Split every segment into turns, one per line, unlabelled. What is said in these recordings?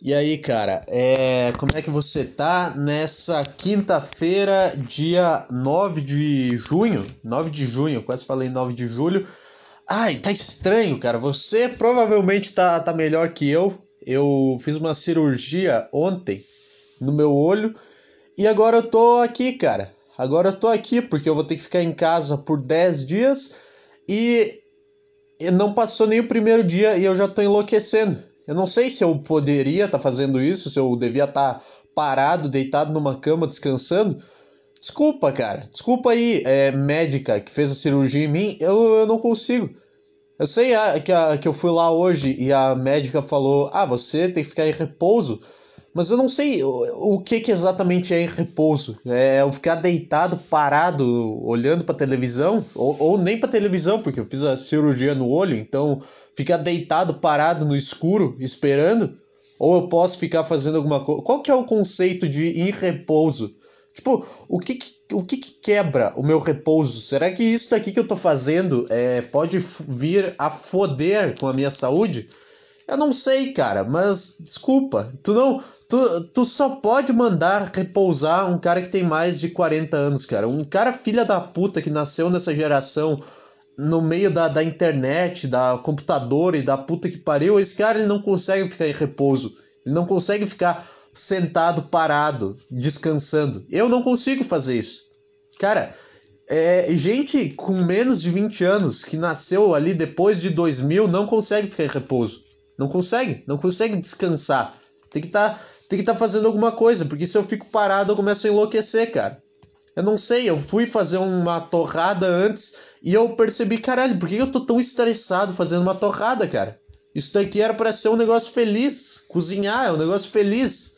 E aí, cara, é... como é que você tá nessa quinta-feira, dia 9 de junho? 9 de junho, quase falei 9 de julho. Ai, tá estranho, cara. Você provavelmente tá, tá melhor que eu. Eu fiz uma cirurgia ontem no meu olho e agora eu tô aqui, cara. Agora eu tô aqui porque eu vou ter que ficar em casa por 10 dias e não passou nem o primeiro dia e eu já tô enlouquecendo. Eu não sei se eu poderia estar tá fazendo isso, se eu devia estar tá parado, deitado numa cama, descansando. Desculpa, cara. Desculpa aí, é, médica que fez a cirurgia em mim. Eu, eu não consigo. Eu sei a, que, a, que eu fui lá hoje e a médica falou: ah, você tem que ficar em repouso. Mas eu não sei o, o que, que exatamente é em repouso. É eu ficar deitado, parado, olhando para televisão, ou, ou nem para televisão, porque eu fiz a cirurgia no olho, então ficar deitado, parado no escuro, esperando, ou eu posso ficar fazendo alguma coisa. Qual que é o conceito de em repouso? Tipo, o que, que o que, que, quebra o meu repouso? Será que isso daqui que eu tô fazendo é, pode vir a foder com a minha saúde? Eu não sei, cara, mas desculpa, tu não. Tu, tu só pode mandar repousar um cara que tem mais de 40 anos, cara. Um cara filha da puta que nasceu nessa geração no meio da, da internet, da computador e da puta que pariu, esse cara ele não consegue ficar em repouso. Ele não consegue ficar sentado, parado, descansando. Eu não consigo fazer isso. Cara, é, gente com menos de 20 anos que nasceu ali depois de 2000 não consegue ficar em repouso. Não consegue, não consegue descansar. Tem que tá, tem que estar tá fazendo alguma coisa, porque se eu fico parado eu começo a enlouquecer, cara. Eu não sei, eu fui fazer uma torrada antes e eu percebi, caralho, por que eu tô tão estressado fazendo uma torrada, cara? Isso daqui era para ser um negócio feliz. Cozinhar é um negócio feliz.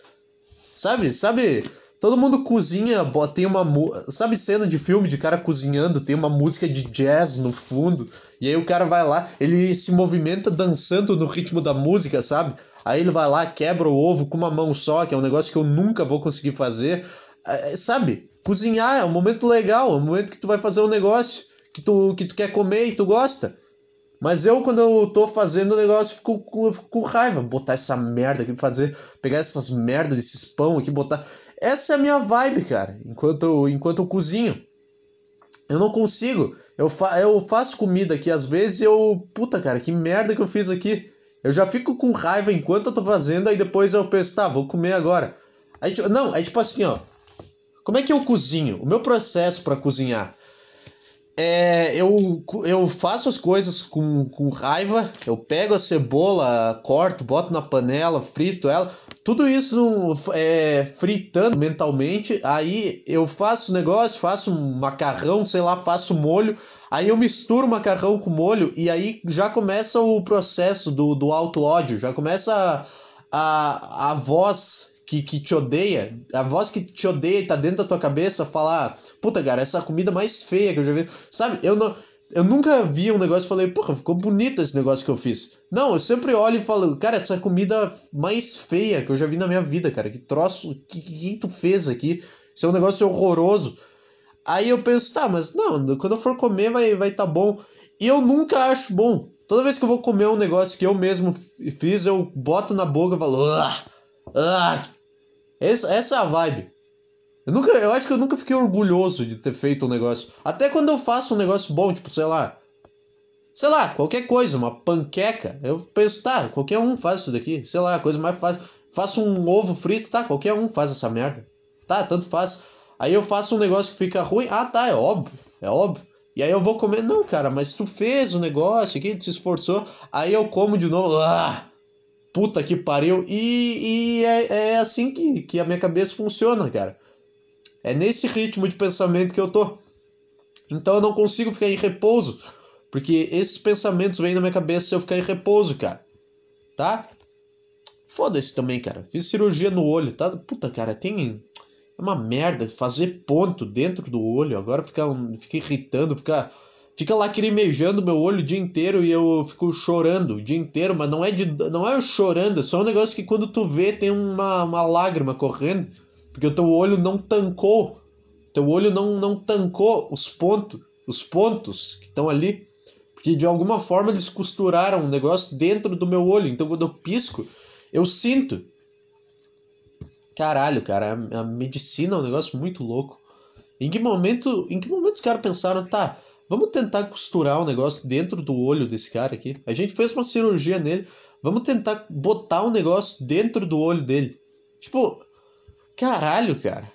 Sabe? Sabe? Todo mundo cozinha, tem uma. Sabe cena de filme de cara cozinhando, tem uma música de jazz no fundo, e aí o cara vai lá, ele se movimenta dançando no ritmo da música, sabe? Aí ele vai lá, quebra o ovo com uma mão só, que é um negócio que eu nunca vou conseguir fazer. É, sabe? Cozinhar é um momento legal, é um momento que tu vai fazer um negócio que tu, que tu quer comer e tu gosta. Mas eu, quando eu tô fazendo o negócio, fico, fico, fico com raiva. Botar essa merda aqui, fazer, pegar essas merdas desses pão aqui, botar. Essa é a minha vibe, cara, enquanto eu, enquanto eu cozinho. Eu não consigo. Eu, fa eu faço comida aqui às vezes eu. Puta, cara, que merda que eu fiz aqui. Eu já fico com raiva enquanto eu tô fazendo, aí depois eu penso, tá, vou comer agora. Aí, tipo, não, é tipo assim, ó. Como é que eu cozinho? O meu processo para cozinhar é, eu, eu faço as coisas com, com raiva, eu pego a cebola, corto, boto na panela, frito ela, tudo isso é, fritando mentalmente, aí eu faço negócio, faço um macarrão, sei lá, faço molho, aí eu misturo macarrão com molho e aí já começa o processo do, do auto-ódio, já começa a, a, a voz que, que te odeia, a voz que te odeia e tá dentro da tua cabeça falar, puta, cara, essa comida mais feia que eu já vi. Sabe, eu não. Eu nunca vi um negócio e falei, porra, ficou bonito esse negócio que eu fiz. Não, eu sempre olho e falo, cara, essa comida mais feia que eu já vi na minha vida, cara. Que troço, que, que, que tu fez aqui? Isso é um negócio horroroso. Aí eu penso, tá, mas não, quando eu for comer vai vai tá bom. E eu nunca acho bom. Toda vez que eu vou comer um negócio que eu mesmo fiz, eu boto na boca e falo, ah, ah, essa, essa é a vibe. Eu, nunca, eu acho que eu nunca fiquei orgulhoso de ter feito um negócio. Até quando eu faço um negócio bom, tipo, sei lá. Sei lá, qualquer coisa, uma panqueca. Eu penso, tá, qualquer um faz isso daqui. Sei lá, coisa mais fácil. Faço um ovo frito, tá, qualquer um faz essa merda. Tá, tanto faz. Aí eu faço um negócio que fica ruim. Ah, tá, é óbvio. É óbvio. E aí eu vou comer. Não, cara, mas tu fez o negócio aqui, tu se esforçou. Aí eu como de novo. Ah! Puta que pariu. E, e é, é assim que, que a minha cabeça funciona, cara. É nesse ritmo de pensamento que eu tô. Então eu não consigo ficar em repouso. Porque esses pensamentos vêm na minha cabeça se eu ficar em repouso, cara. Tá? Foda-se também, cara. Fiz cirurgia no olho, tá? Puta, cara, tem. É uma merda fazer ponto dentro do olho. Agora fica, fica irritando, fica fica lacrimejando meu olho o dia inteiro e eu fico chorando o dia inteiro, mas não é de não é chorando, é só um negócio que quando tu vê tem uma, uma lágrima correndo, porque o teu olho não tancou, teu olho não não tancou os pontos, os pontos que estão ali, porque de alguma forma eles costuraram um negócio dentro do meu olho, então quando eu pisco, eu sinto Caralho, cara, a, a medicina é um negócio muito louco. Em que momento, em que momento os caras pensaram, tá, vamos tentar costurar um negócio dentro do olho desse cara aqui? A gente fez uma cirurgia nele, vamos tentar botar um negócio dentro do olho dele. Tipo, caralho, cara.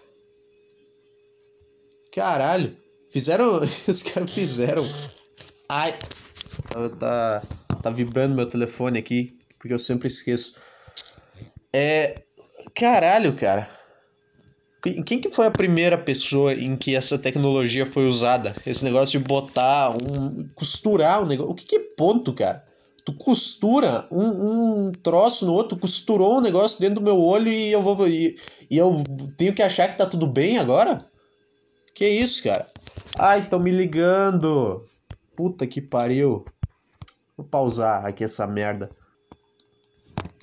Caralho. Fizeram. Os caras fizeram. Ai. Tá, tá vibrando meu telefone aqui, porque eu sempre esqueço. É. Caralho, cara. Quem que foi a primeira pessoa em que essa tecnologia foi usada? Esse negócio de botar um. costurar um negócio. O que, que é ponto, cara? Tu costura um, um troço no outro, costurou um negócio dentro do meu olho e eu vou. E, e eu tenho que achar que tá tudo bem agora? Que isso, cara? Ai, estão me ligando. Puta que pariu. Vou pausar aqui essa merda.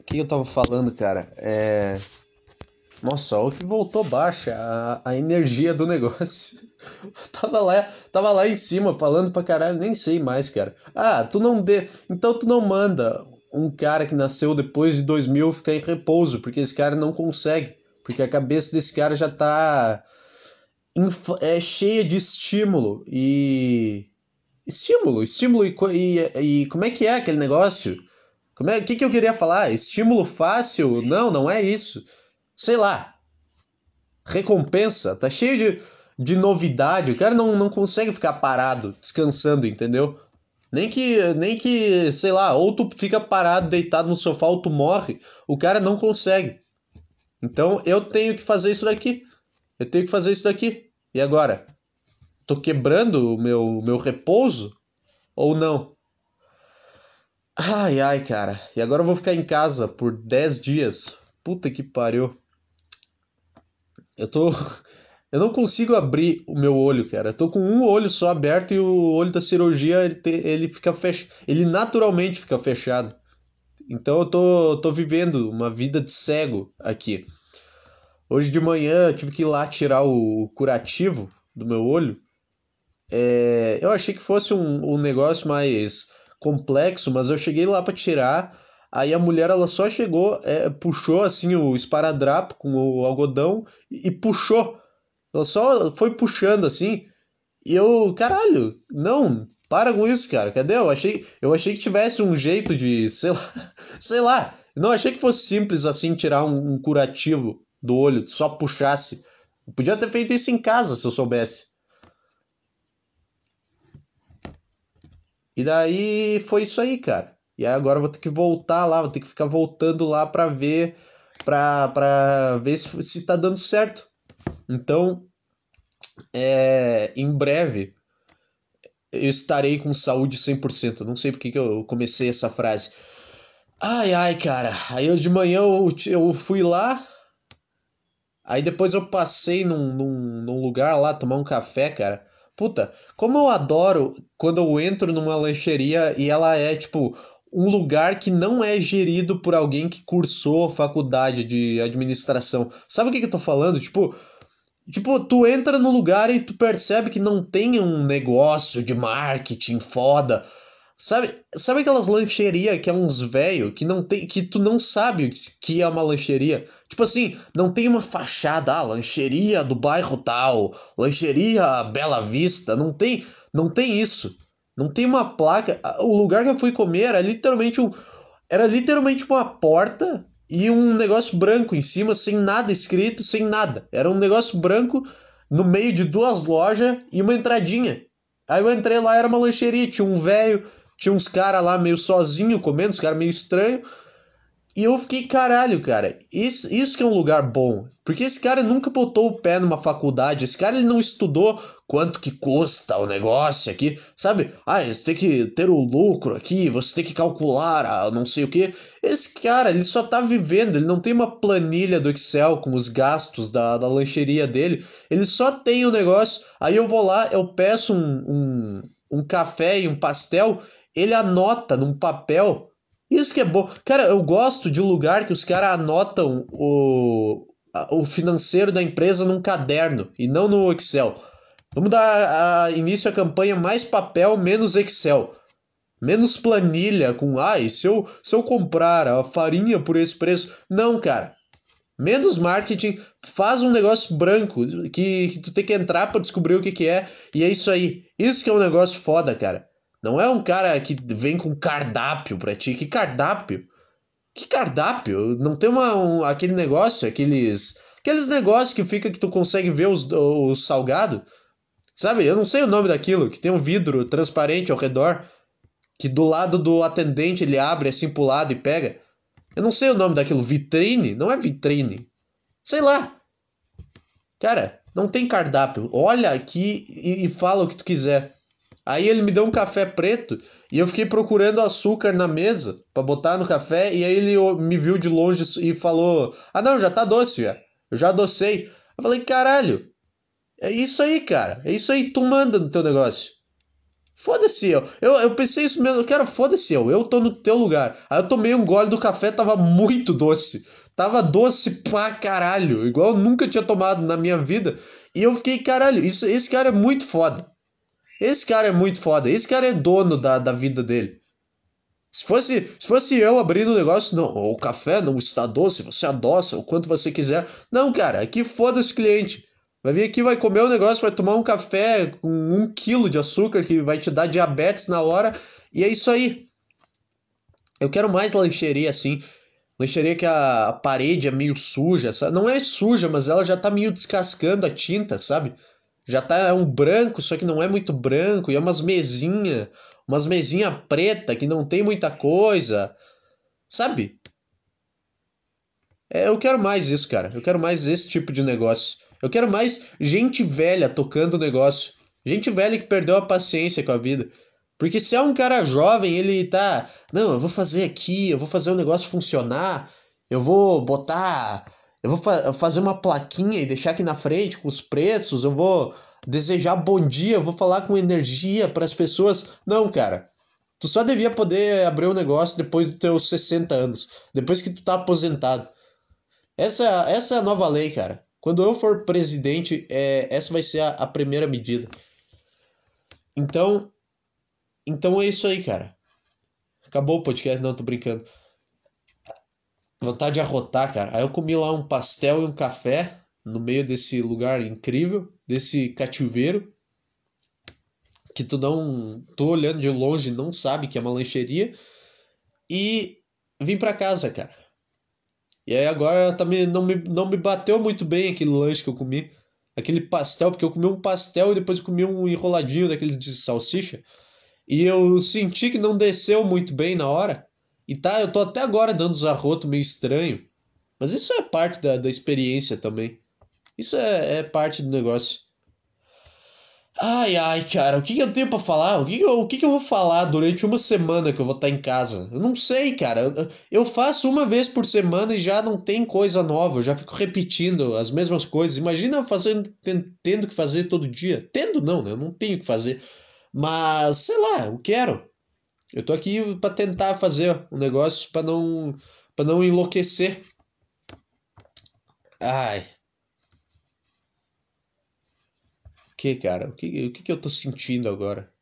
O que eu tava falando, cara? É. Nossa, o que voltou baixa a, a energia do negócio. tava lá, tava lá em cima falando pra caralho, nem sei mais, cara. Ah, tu não dê, então tu não manda um cara que nasceu depois de 2000 ficar em repouso, porque esse cara não consegue, porque a cabeça desse cara já tá é cheia de estímulo e estímulo, estímulo e, e, e como é que é aquele negócio? Como é, o que que eu queria falar? Estímulo fácil? Não, não é isso sei lá, recompensa, tá cheio de, de novidade. O cara não, não consegue ficar parado, descansando, entendeu? Nem que, nem que, sei lá, ou tu fica parado, deitado no sofá, ou tu morre. O cara não consegue. Então eu tenho que fazer isso daqui. Eu tenho que fazer isso daqui. E agora? Tô quebrando o meu, meu repouso? Ou não? Ai, ai, cara. E agora eu vou ficar em casa por 10 dias. Puta que pariu. Eu tô. Eu não consigo abrir o meu olho, cara. Eu tô com um olho só aberto e o olho da cirurgia ele, te, ele fica fech... ele naturalmente fica fechado. Então eu tô, tô vivendo uma vida de cego aqui. Hoje de manhã eu tive que ir lá tirar o curativo do meu olho. É, eu achei que fosse um, um negócio mais complexo, mas eu cheguei lá para tirar. Aí a mulher ela só chegou, é, puxou assim o esparadrapo com o algodão e, e puxou. Ela só foi puxando assim. E eu, caralho, não, para com isso, cara. Cadê? Eu achei, eu achei que tivesse um jeito de, sei lá, sei lá. Não achei que fosse simples assim tirar um, um curativo do olho, só puxasse. Eu podia ter feito isso em casa se eu soubesse. E daí foi isso aí, cara. E aí agora eu vou ter que voltar lá, vou ter que ficar voltando lá para ver para pra ver se, se tá dando certo. Então, é, em breve eu estarei com saúde 100%. Não sei porque que eu comecei essa frase. Ai, ai, cara. Aí hoje de manhã eu, eu fui lá. Aí depois eu passei num, num, num lugar lá tomar um café, cara. Puta, como eu adoro quando eu entro numa lancheria e ela é tipo um lugar que não é gerido por alguém que cursou faculdade de administração. Sabe o que, que eu tô falando? Tipo, tipo, tu entra no lugar e tu percebe que não tem um negócio de marketing foda. Sabe, sabe aquelas lancheria que é uns velho que não tem que tu não sabe que é uma lancheria? Tipo assim, não tem uma fachada, ah, lancheria do bairro tal, lancheria Bela Vista, não tem, não tem isso. Não tem uma placa. O lugar que eu fui comer era literalmente um. Era literalmente uma porta e um negócio branco em cima, sem nada escrito, sem nada. Era um negócio branco no meio de duas lojas e uma entradinha. Aí eu entrei lá, era uma lancheria, tinha um velho, tinha uns caras lá meio sozinho comendo, uns caras meio estranhos. E eu fiquei, caralho, cara, isso, isso que é um lugar bom. Porque esse cara nunca botou o pé numa faculdade, esse cara ele não estudou quanto que custa o negócio aqui, sabe? Ah, você tem que ter o lucro aqui, você tem que calcular a não sei o que. Esse cara, ele só tá vivendo, ele não tem uma planilha do Excel com os gastos da, da lancheria dele, ele só tem o negócio. Aí eu vou lá, eu peço um, um, um café e um pastel, ele anota num papel isso que é bom. Cara, eu gosto de lugar que os caras anotam o, o financeiro da empresa num caderno e não no Excel. Vamos dar a, início à campanha mais papel, menos Excel. Menos planilha com, ai, ah, se eu, se eu comprar a farinha por esse preço. Não, cara. Menos marketing, faz um negócio branco que, que tu tem que entrar para descobrir o que, que é. E é isso aí. Isso que é um negócio foda, cara. Não é um cara que vem com cardápio pra ti. Que cardápio? Que cardápio? Não tem uma, um, aquele negócio, aqueles. Aqueles negócios que fica que tu consegue ver os, os salgado. Sabe? Eu não sei o nome daquilo, que tem um vidro transparente ao redor. Que do lado do atendente ele abre assim pro lado e pega. Eu não sei o nome daquilo. Vitrine? Não é vitrine. Sei lá. Cara, não tem cardápio. Olha aqui e, e fala o que tu quiser. Aí ele me deu um café preto e eu fiquei procurando açúcar na mesa para botar no café e aí ele me viu de longe e falou: "Ah, não, já tá doce, já. Eu já adocei". Eu falei: "Caralho. É isso aí, cara. É isso aí, tu manda no teu negócio". Foda-se eu. eu. Eu pensei isso mesmo, cara, foda-se eu. Eu tô no teu lugar. Aí eu tomei um gole do café, tava muito doce. Tava doce pra caralho, igual eu nunca tinha tomado na minha vida. E eu fiquei, caralho, isso, esse cara é muito foda. Esse cara é muito foda. Esse cara é dono da, da vida dele. Se fosse, se fosse eu abrindo o negócio, não, o café não está doce, você adoça o quanto você quiser. Não, cara, aqui foda-se cliente. Vai vir aqui, vai comer o um negócio, vai tomar um café com um quilo de açúcar que vai te dar diabetes na hora. E é isso aí. Eu quero mais lancheria assim. Lancheria que a, a parede é meio suja, sabe? Não é suja, mas ela já tá meio descascando a tinta, sabe? Já tá um branco, só que não é muito branco, e é umas mesinhas, umas mesinhas preta que não tem muita coisa. Sabe? É, eu quero mais isso, cara. Eu quero mais esse tipo de negócio. Eu quero mais gente velha tocando o negócio. Gente velha que perdeu a paciência com a vida. Porque se é um cara jovem, ele tá. Não, eu vou fazer aqui, eu vou fazer o negócio funcionar, eu vou botar eu vou fa fazer uma plaquinha e deixar aqui na frente com os preços, eu vou desejar bom dia, eu vou falar com energia para as pessoas. Não, cara. Tu só devia poder abrir um negócio depois dos teus 60 anos, depois que tu tá aposentado. Essa, essa é a nova lei, cara. Quando eu for presidente, é, essa vai ser a, a primeira medida. Então, então é isso aí, cara. Acabou o podcast, não, tô brincando. Vontade de arrotar, cara. Aí eu comi lá um pastel e um café no meio desse lugar incrível, desse cativeiro. Que tu não. Tu olhando de longe não sabe que é uma lancheria. E vim pra casa, cara. E aí agora também não me, não me bateu muito bem aquele lanche que eu comi. Aquele pastel, porque eu comi um pastel e depois comi um enroladinho daquele de salsicha. E eu senti que não desceu muito bem na hora. E tá, eu tô até agora dando uns arrotos meio estranho. Mas isso é parte da, da experiência também. Isso é, é parte do negócio. Ai, ai, cara, o que, que eu tenho para falar? O, que, que, eu, o que, que eu vou falar durante uma semana que eu vou estar em casa? Eu não sei, cara. Eu, eu faço uma vez por semana e já não tem coisa nova. Eu já fico repetindo as mesmas coisas. Imagina fazendo, tendo que fazer todo dia. Tendo não, né? Eu não tenho que fazer. Mas, sei lá, eu quero. Eu tô aqui para tentar fazer um negócio para não para não enlouquecer. Ai. Que, cara? O que, o que, que eu tô sentindo agora?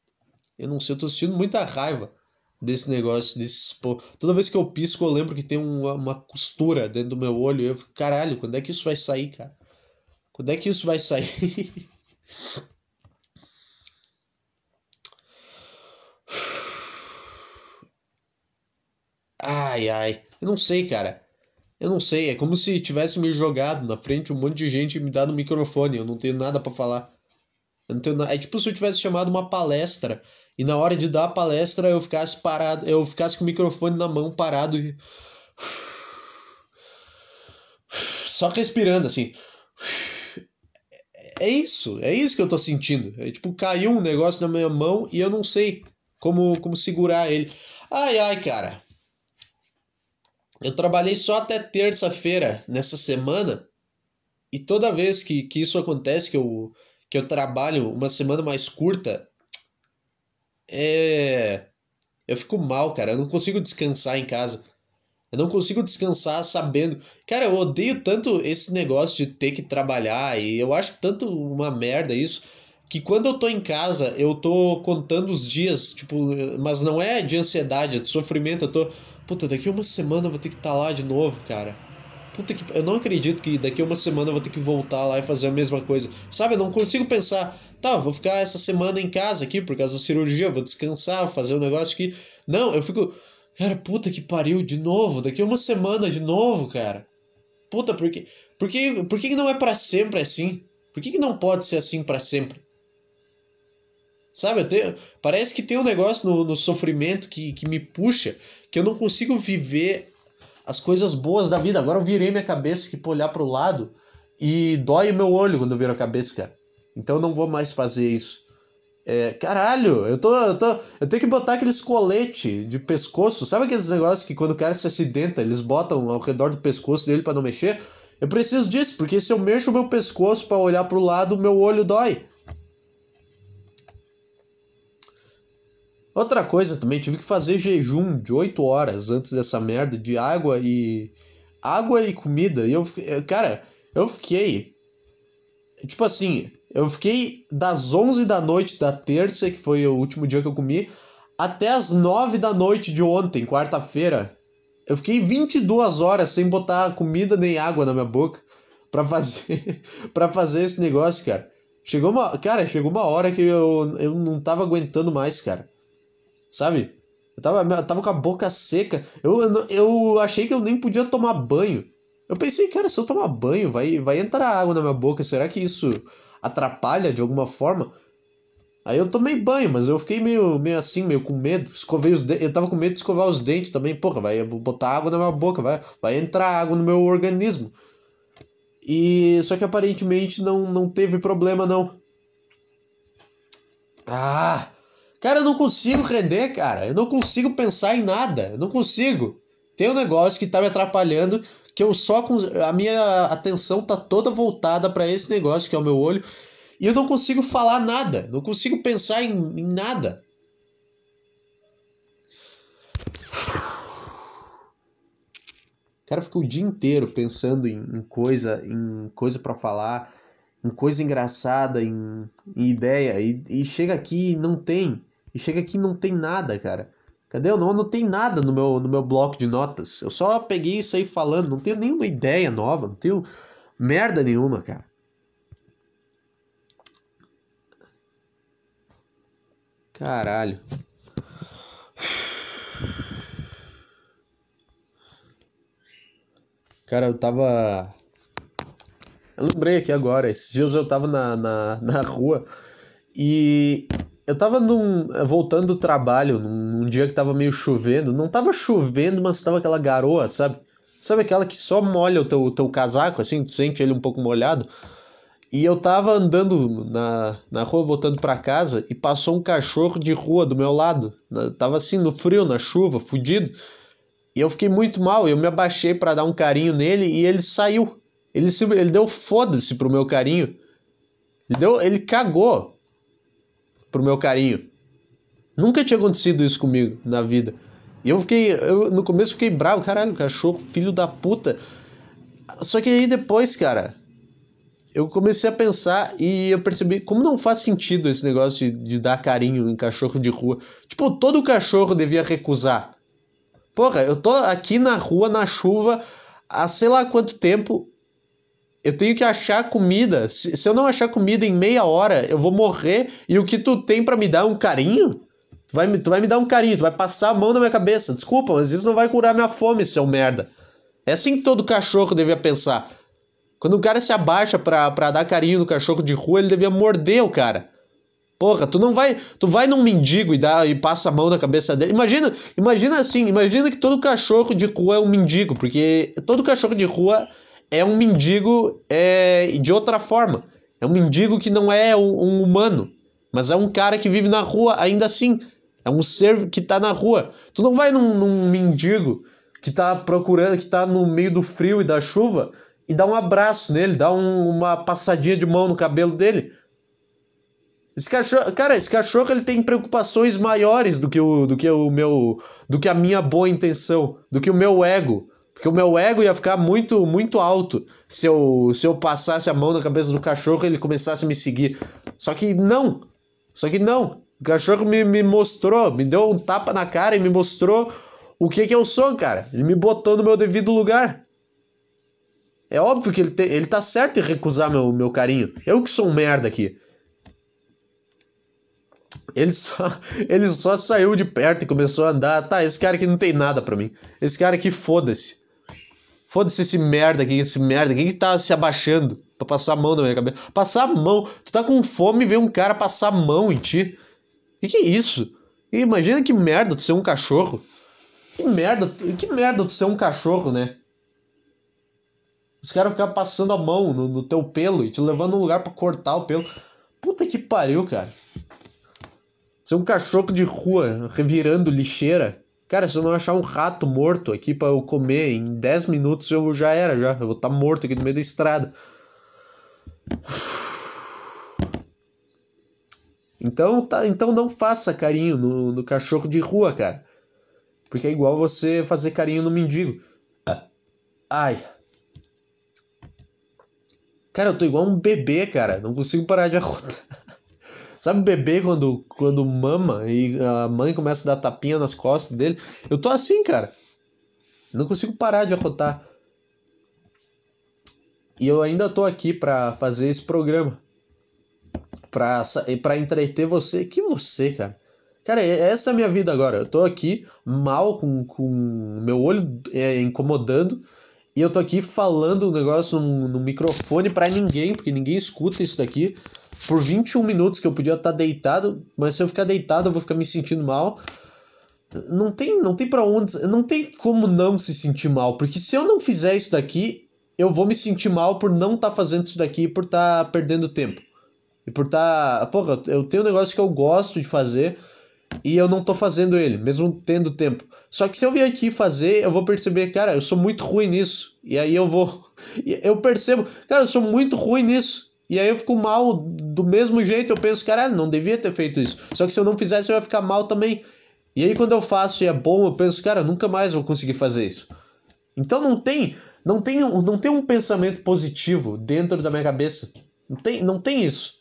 Eu não sei, eu tô sentindo muita raiva desse negócio, desse Toda vez que eu pisco, eu lembro que tem uma, uma costura dentro do meu olho. Eu fico, caralho, quando é que isso vai sair, cara? Quando é que isso vai sair? Ai, ai. Eu não sei, cara. Eu não sei. É como se tivesse me jogado na frente um monte de gente e me dado um microfone. Eu não tenho nada para falar. Eu não tenho na... É tipo se eu tivesse chamado uma palestra e na hora de dar a palestra eu ficasse parado, eu ficasse com o microfone na mão parado e só respirando assim. É isso, é isso que eu tô sentindo. É tipo caiu um negócio na minha mão e eu não sei como como segurar ele. Ai ai, cara. Eu trabalhei só até terça-feira nessa semana e toda vez que, que isso acontece, que eu, que eu trabalho uma semana mais curta, é. Eu fico mal, cara. Eu não consigo descansar em casa. Eu não consigo descansar sabendo. Cara, eu odeio tanto esse negócio de ter que trabalhar e eu acho tanto uma merda isso que quando eu tô em casa, eu tô contando os dias, tipo, mas não é de ansiedade, é de sofrimento, eu tô Puta, daqui uma semana eu vou ter que estar tá lá de novo, cara. puta que. Eu não acredito que daqui uma semana eu vou ter que voltar lá e fazer a mesma coisa. Sabe? Eu não consigo pensar, tá, vou ficar essa semana em casa aqui por causa da cirurgia, vou descansar, fazer um negócio aqui. Não, eu fico. Cara, puta que pariu, de novo, daqui uma semana de novo, cara. Puta, por que, por que, por que não é para sempre assim? Por que, que não pode ser assim para sempre? Sabe, tenho, parece que tem um negócio no, no sofrimento que, que me puxa, que eu não consigo viver as coisas boas da vida. Agora eu virei minha cabeça que pra olhar pro lado e dói o meu olho quando eu viro a cabeça, cara. Então eu não vou mais fazer isso. É, caralho, eu tô, eu tô. Eu tenho que botar aqueles colete de pescoço. Sabe aqueles negócios que quando o cara se acidenta, eles botam ao redor do pescoço dele para não mexer? Eu preciso disso, porque se eu mexo o meu pescoço para olhar lado, o meu olho dói. Outra coisa também, tive que fazer jejum de 8 horas antes dessa merda de água e. água e comida. E eu, cara, eu fiquei. Tipo assim, eu fiquei das 11 da noite da terça, que foi o último dia que eu comi, até as 9 da noite de ontem, quarta-feira. Eu fiquei 22 horas sem botar comida nem água na minha boca para fazer para fazer esse negócio, cara. Chegou uma, cara, chegou uma hora que eu, eu não tava aguentando mais, cara. Sabe? Eu tava, eu tava com a boca seca. Eu, eu, achei que eu nem podia tomar banho. Eu pensei, cara, se eu tomar banho, vai, vai entrar água na minha boca. Será que isso atrapalha de alguma forma. Aí eu tomei banho, mas eu fiquei meio, meio assim, meio com medo. Escovei os dentes. Eu tava com medo de escovar os dentes também. Porra, vai botar água na minha boca, vai, vai entrar água no meu organismo. E só que aparentemente não, não teve problema não. Ah! Cara, eu não consigo render, cara. Eu não consigo pensar em nada. Eu não consigo. Tem um negócio que tá me atrapalhando que eu só a minha atenção tá toda voltada para esse negócio que é o meu olho e eu não consigo falar nada, não consigo pensar em, em nada. O cara fica o dia inteiro pensando em, em coisa, em coisa para falar, em coisa engraçada, em, em ideia e, e chega aqui e não tem, e chega aqui e não tem nada, cara. Cadê? Eu não anotei nada no meu, no meu bloco de notas. Eu só peguei isso aí falando. Não tenho nenhuma ideia nova. Não tenho merda nenhuma, cara. Caralho. Cara, eu tava. Eu lembrei aqui agora. Esses dias eu tava na, na, na rua e eu tava num, voltando do trabalho, num, num, dia que tava meio chovendo. Não tava chovendo, mas tava aquela garoa, sabe? Sabe aquela que só molha o teu, teu casaco, assim, tu sente ele um pouco molhado? E eu tava andando na, na rua, voltando para casa, e passou um cachorro de rua do meu lado. Tava assim, no frio, na chuva, fudido. E eu fiquei muito mal, eu me abaixei para dar um carinho nele e ele saiu. Ele, ele deu foda-se pro meu carinho. Ele, deu, ele cagou pro meu carinho. Nunca tinha acontecido isso comigo na vida. E eu fiquei, eu no começo fiquei bravo, caralho, cachorro, filho da puta. Só que aí depois, cara, eu comecei a pensar e eu percebi como não faz sentido esse negócio de, de dar carinho em cachorro de rua. Tipo, todo cachorro devia recusar. Porra, eu tô aqui na rua, na chuva, há sei lá quanto tempo, eu tenho que achar comida. Se, se, eu não achar comida em meia hora, eu vou morrer. E o que tu tem para me dar é um carinho? Tu vai, tu vai me dar um carinho, tu vai passar a mão na minha cabeça. Desculpa, mas isso não vai curar minha fome, seu merda. É assim que todo cachorro devia pensar. Quando o cara se abaixa pra, pra dar carinho no cachorro de rua, ele devia morder o cara. Porra, tu não vai. Tu vai num mendigo e, dá, e passa a mão na cabeça dele. Imagina, imagina assim, imagina que todo cachorro de rua é um mendigo, porque todo cachorro de rua é um mendigo é, de outra forma. É um mendigo que não é um, um, humano, mas é um cara que vive na rua ainda assim. É um ser que tá na rua. Tu não vai num, num mendigo que tá procurando, que tá no meio do frio e da chuva e dá um abraço nele, dá um, uma passadinha de mão no cabelo dele. Esse cachorro, cara, esse cachorro ele tem preocupações maiores do que o, do que o meu, do que a minha boa intenção, do que o meu ego. Porque o meu ego ia ficar muito, muito alto se eu, se eu passasse a mão na cabeça do cachorro e ele começasse a me seguir. Só que não. Só que não. O cachorro me, me mostrou, me deu um tapa na cara e me mostrou o que que eu sou, cara. Ele me botou no meu devido lugar. É óbvio que ele, te, ele tá certo em recusar meu, meu carinho. Eu que sou um merda aqui. Ele só, ele só saiu de perto e começou a andar. Tá, esse cara aqui não tem nada pra mim. Esse cara aqui, foda-se. Foda-se esse merda aqui, esse merda. Quem que tá se abaixando pra passar a mão na minha cabeça? Passar a mão. Tu tá com fome e vê um cara passar a mão em ti. Que que é isso? Imagina que merda tu ser um cachorro. Que merda, que merda tu ser um cachorro, né? Os caras ficam passando a mão no, no, teu pelo e te levando num lugar para cortar o pelo. Puta que pariu, cara. Ser um cachorro de rua revirando lixeira. Cara, se eu não achar um rato morto aqui para eu comer, em 10 minutos eu já era, já. Eu vou estar tá morto aqui no meio da estrada. Então, tá, então não faça carinho no, no cachorro de rua, cara. Porque é igual você fazer carinho no mendigo. Ai. Cara, eu tô igual um bebê, cara. Não consigo parar de arrotar. Sabe o bebê quando, quando mama e a mãe começa a dar tapinha nas costas dele? Eu tô assim, cara. Não consigo parar de arrotar. E eu ainda tô aqui para fazer esse programa. Pra, pra entreter você. Que você, cara? Cara, essa é a minha vida agora. Eu tô aqui mal com, com meu olho é, incomodando e eu tô aqui falando um negócio no, no microfone para ninguém, porque ninguém escuta isso daqui. Por 21 minutos que eu podia estar tá deitado, mas se eu ficar deitado eu vou ficar me sentindo mal. Não tem, não tem para onde, não tem como não se sentir mal, porque se eu não fizer isso daqui, eu vou me sentir mal por não estar tá fazendo isso daqui, por estar tá perdendo tempo. E por estar, tá, porra, eu tenho um negócio que eu gosto de fazer, e eu não tô fazendo ele, mesmo tendo tempo. Só que se eu vier aqui fazer, eu vou perceber, cara, eu sou muito ruim nisso. E aí eu vou. Eu percebo, cara, eu sou muito ruim nisso. E aí eu fico mal do mesmo jeito. Eu penso, caralho, não devia ter feito isso. Só que se eu não fizesse, eu ia ficar mal também. E aí quando eu faço e é bom, eu penso, cara, nunca mais vou conseguir fazer isso. Então não tem, não tem, não tem um pensamento positivo dentro da minha cabeça. Não tem, não tem isso.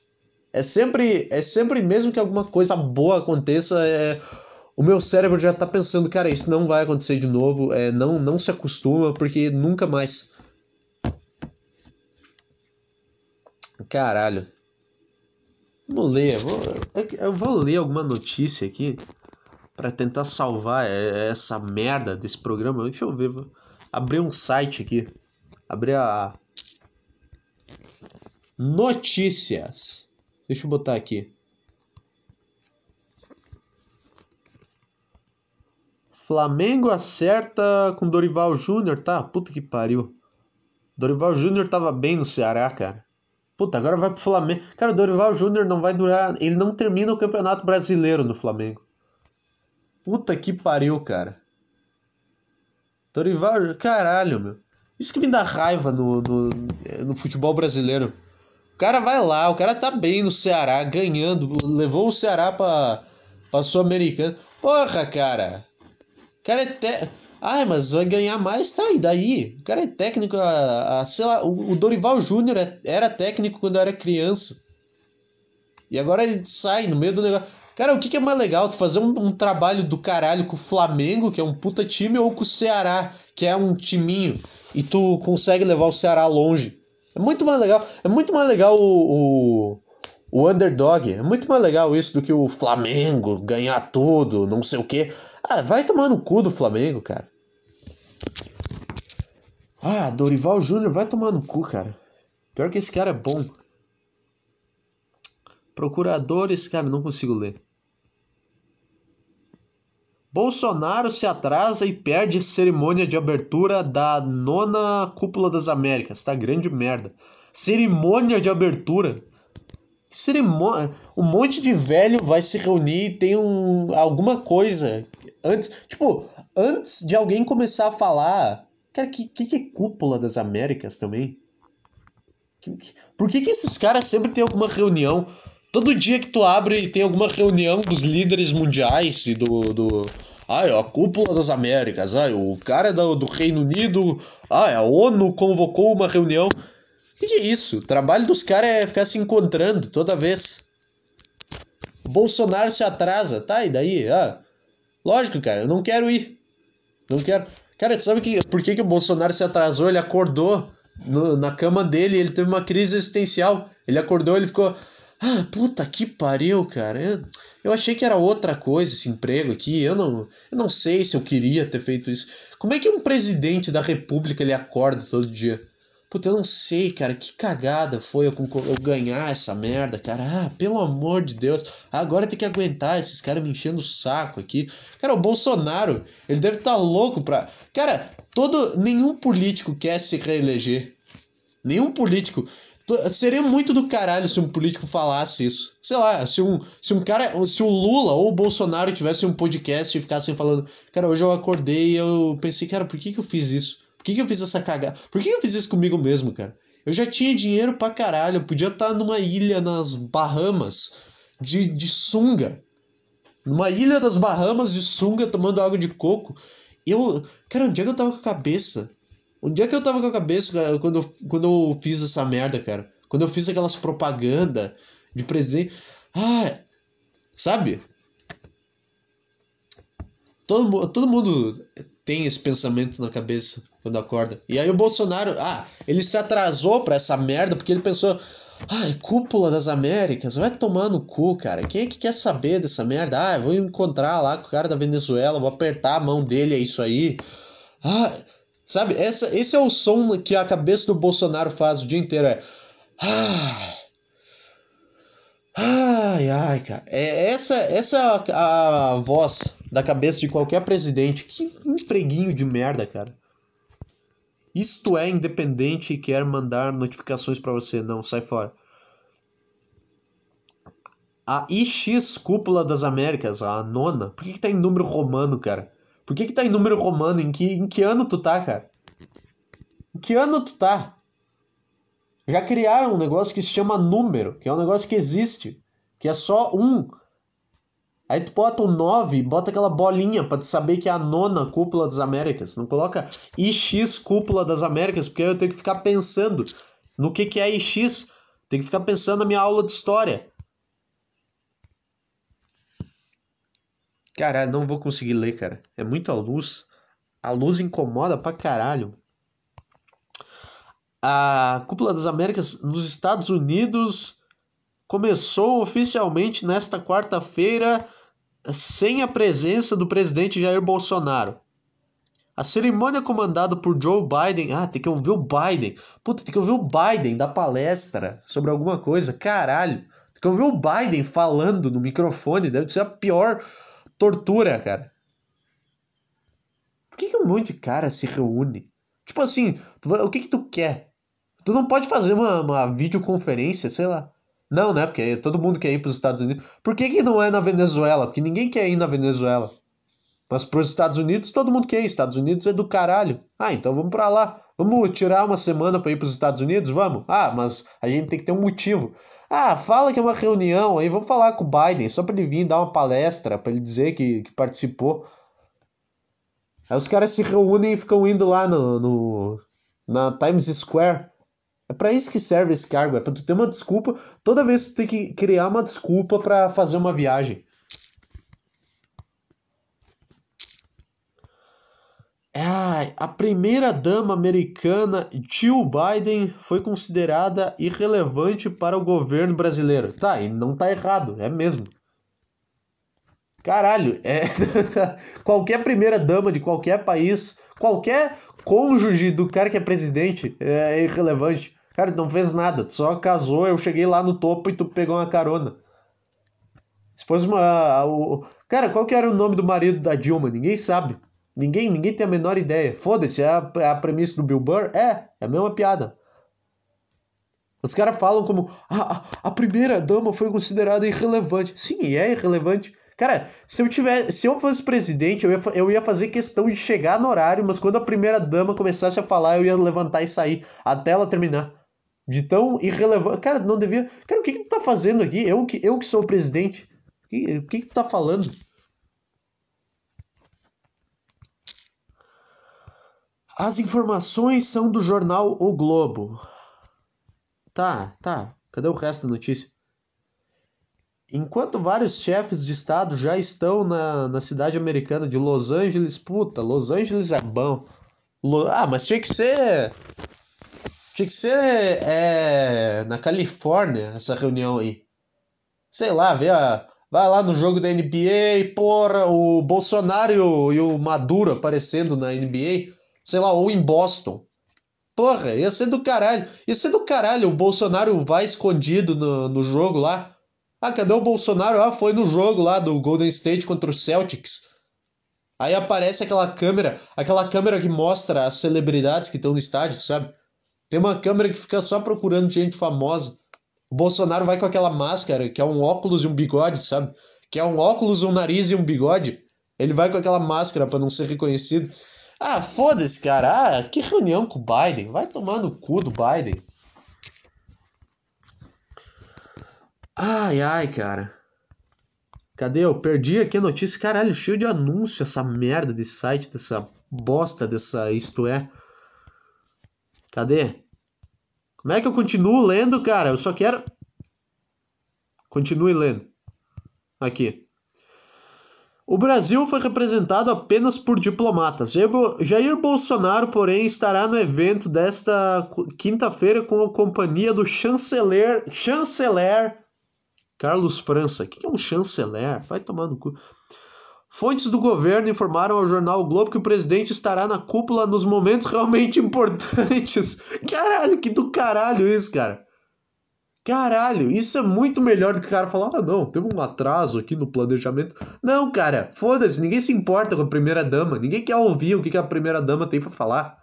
É sempre, é sempre mesmo que alguma coisa boa aconteça, é, o meu cérebro já tá pensando, cara, isso não vai acontecer de novo, é, não, não se acostuma, porque nunca mais. Caralho. Vou ler, vou, eu vou ler alguma notícia aqui para tentar salvar essa merda desse programa. Deixa eu ver, vou abrir um site aqui. Abrir a notícias. Deixa eu botar aqui. Flamengo acerta com Dorival Júnior, tá? Puta que pariu. Dorival Júnior tava bem no Ceará, cara. Puta, agora vai pro Flamengo. Cara, o Dorival Júnior não vai durar. Ele não termina o Campeonato Brasileiro no Flamengo. Puta que pariu, cara. Dorival. Caralho, meu. Isso que me dá raiva no, no, no futebol brasileiro cara vai lá, o cara tá bem no Ceará, ganhando, levou o Ceará pra, pra Sul-Americana. Porra, cara. O cara é. Ai, mas vai ganhar mais, tá? E daí? O cara é técnico, a, a, sei lá, o, o Dorival Júnior é, era técnico quando era criança. E agora ele sai no meio do negócio. Cara, o que, que é mais legal? Tu fazer um, um, trabalho do caralho com o Flamengo, que é um puta time, ou com o Ceará, que é um timinho, e tu consegue levar o Ceará longe? É muito mais legal. É muito mais legal o, o, o underdog. É muito mais legal isso do que o Flamengo ganhar tudo, não sei o quê. Ah, vai tomar no cu do Flamengo, cara. Ah, Dorival Júnior vai tomar no cu, cara. Pior que esse cara é bom. Procurador, esse cara não consigo ler. Bolsonaro se atrasa e perde cerimônia de abertura da nona Cúpula das Américas. Tá grande merda. Cerimônia de abertura. Cerimônia. Um monte de velho vai se reunir e tem um, alguma coisa. Antes. Tipo, antes de alguém começar a falar. Cara, que, que, que é Cúpula das Américas também? Por que, que esses caras sempre têm alguma reunião? Todo dia que tu abre e tem alguma reunião dos líderes mundiais e do. do ai, a cúpula das Américas, ai, o cara do, do Reino Unido, ai, a ONU convocou uma reunião. O que, que é isso? O trabalho dos caras é ficar se encontrando toda vez. Bolsonaro se atrasa, tá? E daí? Ah, lógico, cara, eu não quero ir. Não quero. Cara, tu sabe que, por que, que o Bolsonaro se atrasou? Ele acordou no, na cama dele, ele teve uma crise existencial. Ele acordou, ele ficou, ah, puta que pariu, cara. Eu, eu achei que era outra coisa esse emprego aqui. Eu não, eu não sei se eu queria ter feito isso. Como é que um presidente da república ele acorda todo dia? Puta, eu não sei, cara, que cagada foi eu, eu ganhar essa merda, cara. Ah, pelo amor de Deus. Agora tem que aguentar esses caras me enchendo o saco aqui. Cara, o Bolsonaro, ele deve estar tá louco pra. Cara, todo. Nenhum político quer se reeleger. Nenhum político. Seria muito do caralho se um político falasse isso. Sei lá, se um, se um cara. Se o Lula ou o Bolsonaro tivesse um podcast e ficassem falando. Cara, hoje eu acordei e eu pensei, cara, por que, que eu fiz isso? Que, que eu fiz essa cagada? Por que, que eu fiz isso comigo mesmo, cara? Eu já tinha dinheiro pra caralho. Eu podia estar numa ilha nas Bahamas de, de sunga. Numa ilha das Bahamas de sunga tomando água de coco. Eu. Cara, onde é que eu tava com a cabeça? Onde é que eu tava com a cabeça quando eu, quando eu fiz essa merda, cara? Quando eu fiz aquelas propaganda de presidente. Ah, sabe? Todo, todo mundo tem esse pensamento na cabeça quando acorda. E aí o Bolsonaro, ah, ele se atrasou pra essa merda porque ele pensou. Ai, cúpula das Américas, vai tomar no cu, cara. Quem é que quer saber dessa merda? Ah, vou encontrar lá com o cara da Venezuela, vou apertar a mão dele, é isso aí. Ah, Sabe, essa, esse é o som que a cabeça do Bolsonaro faz o dia inteiro. É. Ai, ai, ai cara. É, essa essa é a, a voz da cabeça de qualquer presidente. Que empreguinho de merda, cara. Isto é independente e quer mandar notificações para você. Não, sai fora. A IX Cúpula das Américas, a nona, por que, que tá em número romano, cara? Por que que tá em número romano? Em que, em que ano tu tá, cara? Em que ano tu tá? Já criaram um negócio que se chama número, que é um negócio que existe, que é só um. Aí tu bota o 9, bota aquela bolinha para tu saber que é a nona cúpula das Américas. Não coloca IX cúpula das Américas, porque eu tenho que ficar pensando no que, que é IX. Tem que ficar pensando na minha aula de história. Caralho, não vou conseguir ler, cara. É muita luz. A luz incomoda pra caralho. A Cúpula das Américas nos Estados Unidos começou oficialmente nesta quarta-feira sem a presença do presidente Jair Bolsonaro. A cerimônia comandada por Joe Biden. Ah, tem que ouvir o Biden. Puta, tem que ouvir o Biden da palestra sobre alguma coisa. Caralho. Tem que ouvir o Biden falando no microfone. Deve ser a pior tortura, cara. Por que, que um monte de cara se reúne? Tipo assim, o que que tu quer? Tu não pode fazer uma, uma videoconferência, sei lá. Não, né? Porque todo mundo quer ir para os Estados Unidos. Por que, que não é na Venezuela? Porque ninguém quer ir na Venezuela. Mas para os Estados Unidos todo mundo quer ir. Estados Unidos é do caralho. Ah, então vamos para lá. Vamos tirar uma semana para ir para os Estados Unidos? Vamos. Ah, mas a gente tem que ter um motivo. Ah, fala que é uma reunião aí, vamos falar com o Biden, só para ele vir dar uma palestra, para ele dizer que, que, participou. Aí os caras se reúnem e ficam indo lá no, no na Times Square. É para isso que serve esse cargo, é para tu ter uma desculpa. Toda vez tu tem que criar uma desculpa para fazer uma viagem. A primeira-dama americana Jill Biden foi considerada irrelevante para o governo brasileiro. Tá, e não tá errado, é mesmo. Caralho, é qualquer primeira-dama de qualquer país, qualquer cônjuge do cara que é presidente é irrelevante. Cara, não fez nada, tu só casou, eu cheguei lá no topo e tu pegou uma carona. Fosse uma. O... Cara, qual que era o nome do marido da Dilma? Ninguém sabe. Ninguém, ninguém tem a menor ideia. Foda-se, é a, é a premissa do Bill Burr? É, é a mesma piada. Os caras falam como a primeira dama foi considerada irrelevante. Sim, é irrelevante. Cara, se eu tiver, se eu fosse presidente, eu ia, eu ia fazer questão de chegar no horário, mas quando a primeira dama começasse a falar, eu ia levantar e sair até ela terminar. De tão irrelevante. Cara, não devia. Cara, o que, que tu tá fazendo aqui? Eu que, eu que sou o presidente. O que, o que, que tu tá falando? As informações são do jornal O Globo. Tá, tá. Cadê o resto da notícia? Enquanto vários chefes de estado já estão na, na cidade americana de Los Angeles, puta, Los Angeles é bom. Lo, ah, mas tinha que ser. Tinha que ser é, na Califórnia essa reunião aí. Sei lá, vê a, vai lá no jogo da NBA, porra, o Bolsonaro e o, e o Maduro aparecendo na NBA. Sei lá, ou em Boston. Porra, ia ser do caralho. Ia ser do caralho. O Bolsonaro vai escondido no, no jogo lá. Ah, cadê o Bolsonaro? Ah, foi no jogo lá do Golden State contra o Celtics. Aí aparece aquela câmera, aquela câmera que mostra as celebridades que estão no estádio, sabe? Tem uma câmera que fica só procurando gente famosa. O Bolsonaro vai com aquela máscara, que é um óculos e um bigode, sabe? Que é um óculos, um nariz e um bigode. Ele vai com aquela máscara para não ser reconhecido. Ah, foda-se, cara. Ah, que reunião com o Biden. Vai tomar no cu do Biden. Ai, ai, cara. Cadê? Eu perdi aqui a notícia. Caralho, cheio de anúncio essa merda desse site, dessa bosta dessa isto é. Cadê? Como é que eu continuo lendo, cara? Eu só quero. Continue lendo. Aqui. O Brasil foi representado apenas por diplomatas. Jair Bolsonaro, porém, estará no evento desta quinta-feira com a companhia do chanceler, chanceler Carlos França. O que é um chanceler? Vai tomar no cu. Fontes do governo informaram ao jornal o Globo que o presidente estará na cúpula nos momentos realmente importantes. Caralho, que do caralho isso, cara. Caralho, isso é muito melhor do que o cara falar, ah, não, teve um atraso aqui no planejamento. Não, cara, foda-se, ninguém se importa com a primeira dama, ninguém quer ouvir o que a primeira dama tem para falar.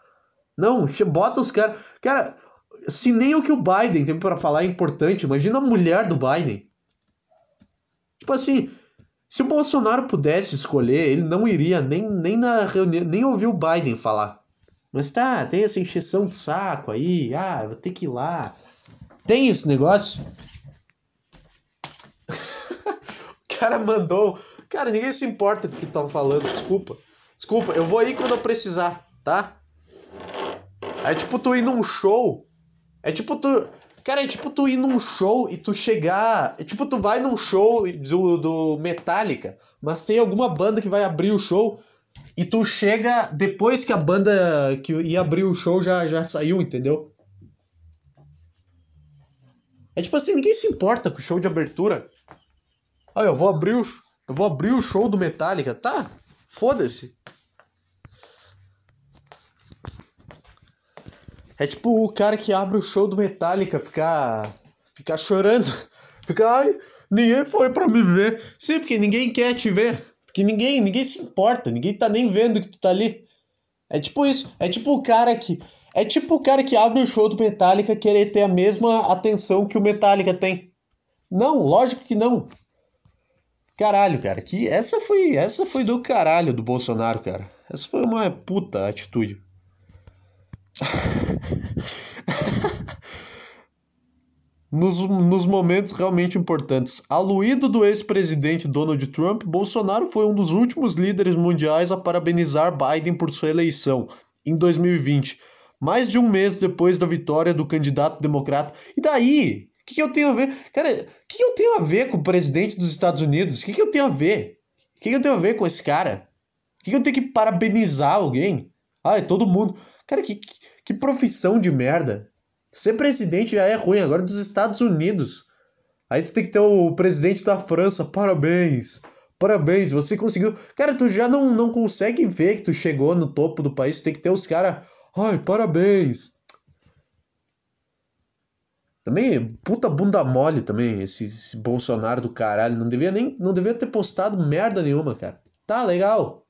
Não, bota os caras. Cara, se nem o que o Biden tem para falar é importante, imagina a mulher do Biden. Tipo assim, se o Bolsonaro pudesse escolher, ele não iria nem, nem na reunião, nem ouvir o Biden falar. Mas tá, tem essa encheção de saco aí, ah, vou ter que ir lá. Tem esse negócio? o cara mandou. Cara, ninguém se importa com o que estão falando, desculpa. Desculpa, eu vou ir quando eu precisar, tá? É tipo tu ir num show. É tipo tu. Cara, é tipo tu ir num show e tu chegar. É tipo tu vai num show do, do Metallica, mas tem alguma banda que vai abrir o show e tu chega depois que a banda que ia abrir o show já, já saiu, entendeu? É tipo assim, ninguém se importa com o show de abertura. Ah, eu vou abrir o, eu vou abrir o show do Metallica, tá? Foda-se. É tipo o cara que abre o show do Metallica ficar ficar chorando. Ficar, ai, ninguém foi para me ver. Sim, porque ninguém quer te ver. Porque ninguém, ninguém se importa, ninguém tá nem vendo que tu tá ali. É tipo isso. É tipo o cara que é tipo o cara que abre o show do Metallica querer ter a mesma atenção que o Metallica tem. Não, lógico que não. Caralho, cara, que essa foi, essa foi do caralho do Bolsonaro, cara. Essa foi uma puta atitude. nos, nos momentos realmente importantes. Aluído do ex-presidente Donald Trump, Bolsonaro foi um dos últimos líderes mundiais a parabenizar Biden por sua eleição em 2020, mais de um mês depois da vitória do candidato democrata. E daí? O que, que, eu tenho a ver? Cara, o que, que, eu tenho a ver com o presidente dos Estados Unidos? O que, que eu tenho a ver? O que, eu tenho a ver com esse cara? O que, que eu tenho que parabenizar alguém? Ah, é todo mundo. Cara, que, que profissão de merda. Ser presidente já é ruim, agora dos Estados Unidos. Aí tu tem que ter o presidente da França, parabéns. Parabéns, você conseguiu. Cara, tu já não, não consegue ver que tu chegou no topo do país, tu tem que ter os caras. Ai, parabéns. Também, puta bunda mole também, esse, esse Bolsonaro do caralho. Não devia nem. Não devia ter postado merda nenhuma, cara. Tá, legal.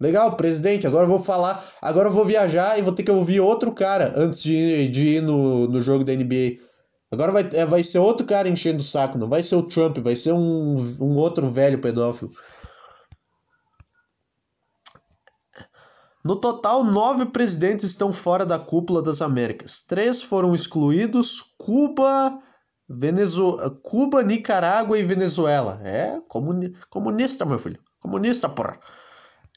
Legal, presidente, agora eu vou falar, agora eu vou viajar e vou ter que ouvir outro cara antes de, de ir no, no jogo da NBA. Agora vai, é, vai ser outro cara enchendo o saco, não vai ser o Trump, vai ser um, um outro velho pedófilo. No total, nove presidentes estão fora da cúpula das Américas. Três foram excluídos: Cuba, Venezuela, Cuba, Nicarágua e Venezuela. É comuni comunista, meu filho. Comunista, porra.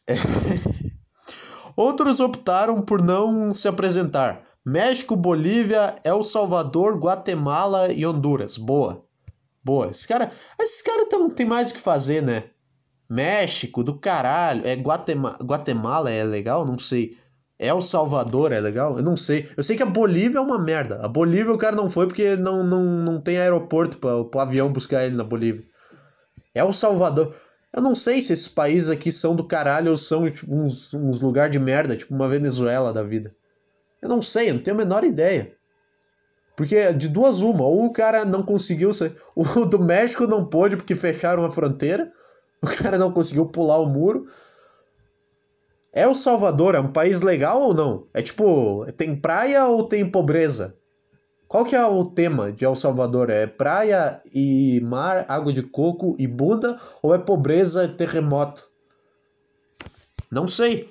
Outros optaram por não se apresentar. México, Bolívia, El Salvador, Guatemala e Honduras. Boa. Boa. Esses caras esses cara não tem mais o que fazer, né? México, do caralho. É Guatemala, Guatemala é legal? Não sei. El Salvador é legal? Eu não sei. Eu sei que a Bolívia é uma merda. A Bolívia o cara não foi porque não, não, não tem aeroporto para o avião buscar ele na Bolívia. El Salvador. Eu não sei se esses países aqui são do caralho ou são tipo, uns, uns lugares de merda, tipo uma Venezuela da vida. Eu não sei, eu não tenho a menor ideia. Porque de duas uma, ou o cara não conseguiu ser. O do México não pôde porque fecharam a fronteira. O cara não conseguiu pular o muro. É o Salvador, é um país legal ou não? É tipo, tem praia ou tem pobreza? Qual que é o tema de El Salvador? É praia e mar, água de coco e bunda ou é pobreza e terremoto? Não sei.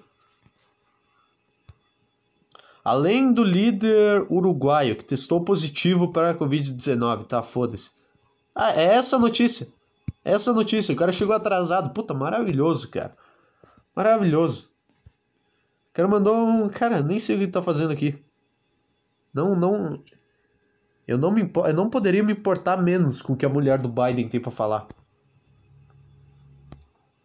Além do líder uruguaio que testou positivo para a Covid-19, tá? Foda-se. Ah, é essa notícia. Essa notícia. O cara chegou atrasado. Puta, maravilhoso, cara. Maravilhoso. O cara mandou um. Cara, nem sei o que ele tá fazendo aqui. Não, não. Eu não, me, eu não poderia me importar menos com o que a mulher do Biden tem para falar.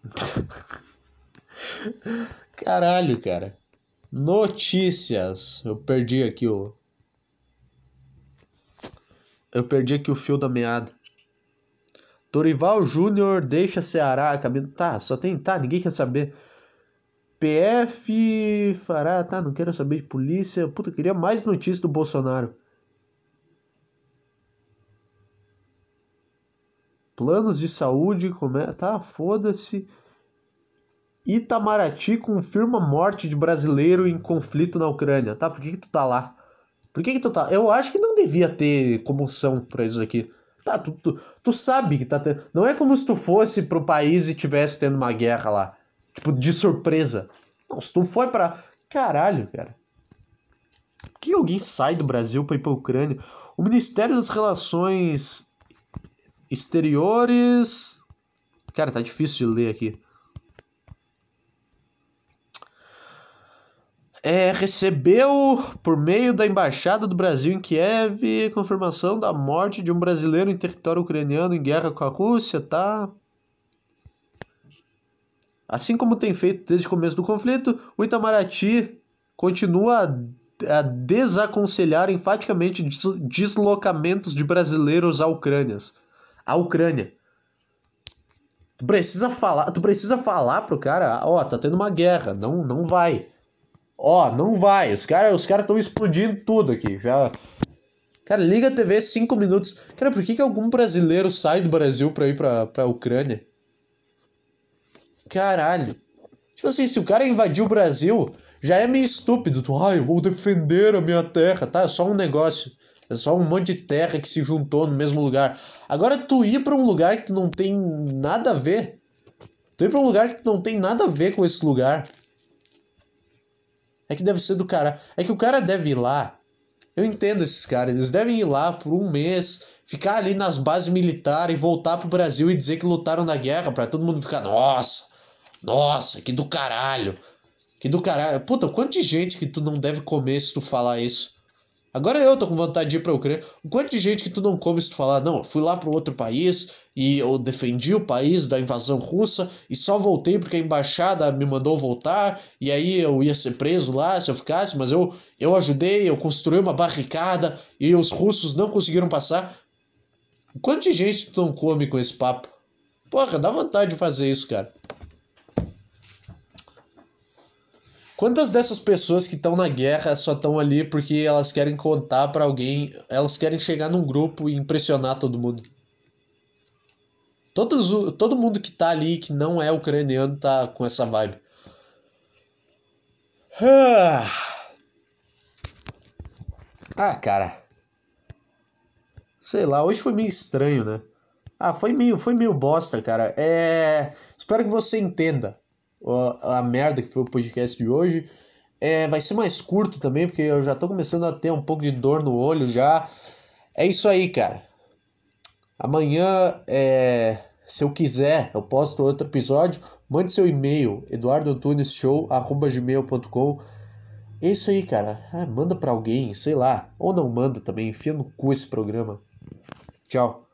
Caralho, cara. Notícias. Eu perdi aqui o. Eu perdi aqui o fio da meada. Dorival Júnior deixa Ceará. Caminho... Tá, só tem. Tá, ninguém quer saber. PF fará. Tá, não quero saber de polícia. Puta, queria mais notícias do Bolsonaro. Planos de saúde. Como é? Tá, foda-se. Itamaraty confirma morte de brasileiro em conflito na Ucrânia. Tá, por que, que tu tá lá? Por que, que tu tá? Eu acho que não devia ter comoção pra isso aqui. Tá, tu, tu, tu sabe que tá tendo. Não é como se tu fosse pro país e tivesse tendo uma guerra lá. Tipo, de surpresa. Não, se tu foi pra. Caralho, cara. Por que alguém sai do Brasil pra ir pra Ucrânia? O Ministério das Relações Exteriores. Cara, tá difícil de ler aqui. é, recebeu, por meio da Embaixada do Brasil em Kiev, confirmação da morte de um brasileiro em território ucraniano em guerra com a Rússia, tá? Assim como tem feito desde o começo do conflito, o Itamaraty continua a desaconselhar enfaticamente deslocamentos de brasileiros à Ucrânia. A Ucrânia. Tu precisa falar, tu precisa falar pro cara, ó, oh, tá tendo uma guerra, não, não vai. Ó, não vai. Os caras os cara estão explodindo tudo aqui. Já. Cara, liga a TV 5 minutos. Cara, por que, que algum brasileiro sai do Brasil pra ir pra, Ucrânia? Caralho. Tipo assim, se o cara invadiu o Brasil, já é meio estúpido. Tu, ai, eu vou defender a minha terra, tá? É só um negócio. É só um monte de terra que se juntou no mesmo lugar. Agora, tu ir pra um lugar que tu não tem nada a ver. Tu ir pra um lugar que tu não tem nada a ver com esse lugar. É que deve ser do cara. É que o cara deve ir lá. Eu entendo esses caras. Eles devem ir lá por um mês, ficar ali nas bases militares e voltar pro Brasil e dizer que lutaram na guerra para todo mundo ficar, nossa, nossa, que do caralho. Que do caralho. Puta, quanto de gente que tu não deve comer se tu falar isso? Agora eu tô com vontade de ir pra Ucrânia. O quanto de gente que tu não come se tu falar, não, eu fui lá para outro país e eu defendi o país da invasão russa e só voltei porque a embaixada me mandou voltar e aí eu ia ser preso lá se eu ficasse, mas eu, eu ajudei, eu construí uma barricada e os russos não conseguiram passar. O quanto de gente tu não come com esse papo? Porra, dá vontade de fazer isso, cara. Quantas dessas pessoas que estão na guerra só estão ali porque elas querem contar para alguém, elas querem chegar num grupo e impressionar todo mundo? Todos, todo mundo que tá ali que não é ucraniano tá com essa vibe. Ah, cara. Sei lá, hoje foi meio estranho, né? Ah, foi meio, foi meio bosta, cara. É, espero que você entenda a merda que foi o podcast de hoje. É, vai ser mais curto também, porque eu já tô começando a ter um pouco de dor no olho já. É isso aí, cara. Amanhã, é, se eu quiser, eu posto outro episódio. Mande seu e-mail, eduardoantuneshow.gmail.com É isso aí, cara. Ah, manda pra alguém, sei lá. Ou não manda também, enfia no cu esse programa. Tchau.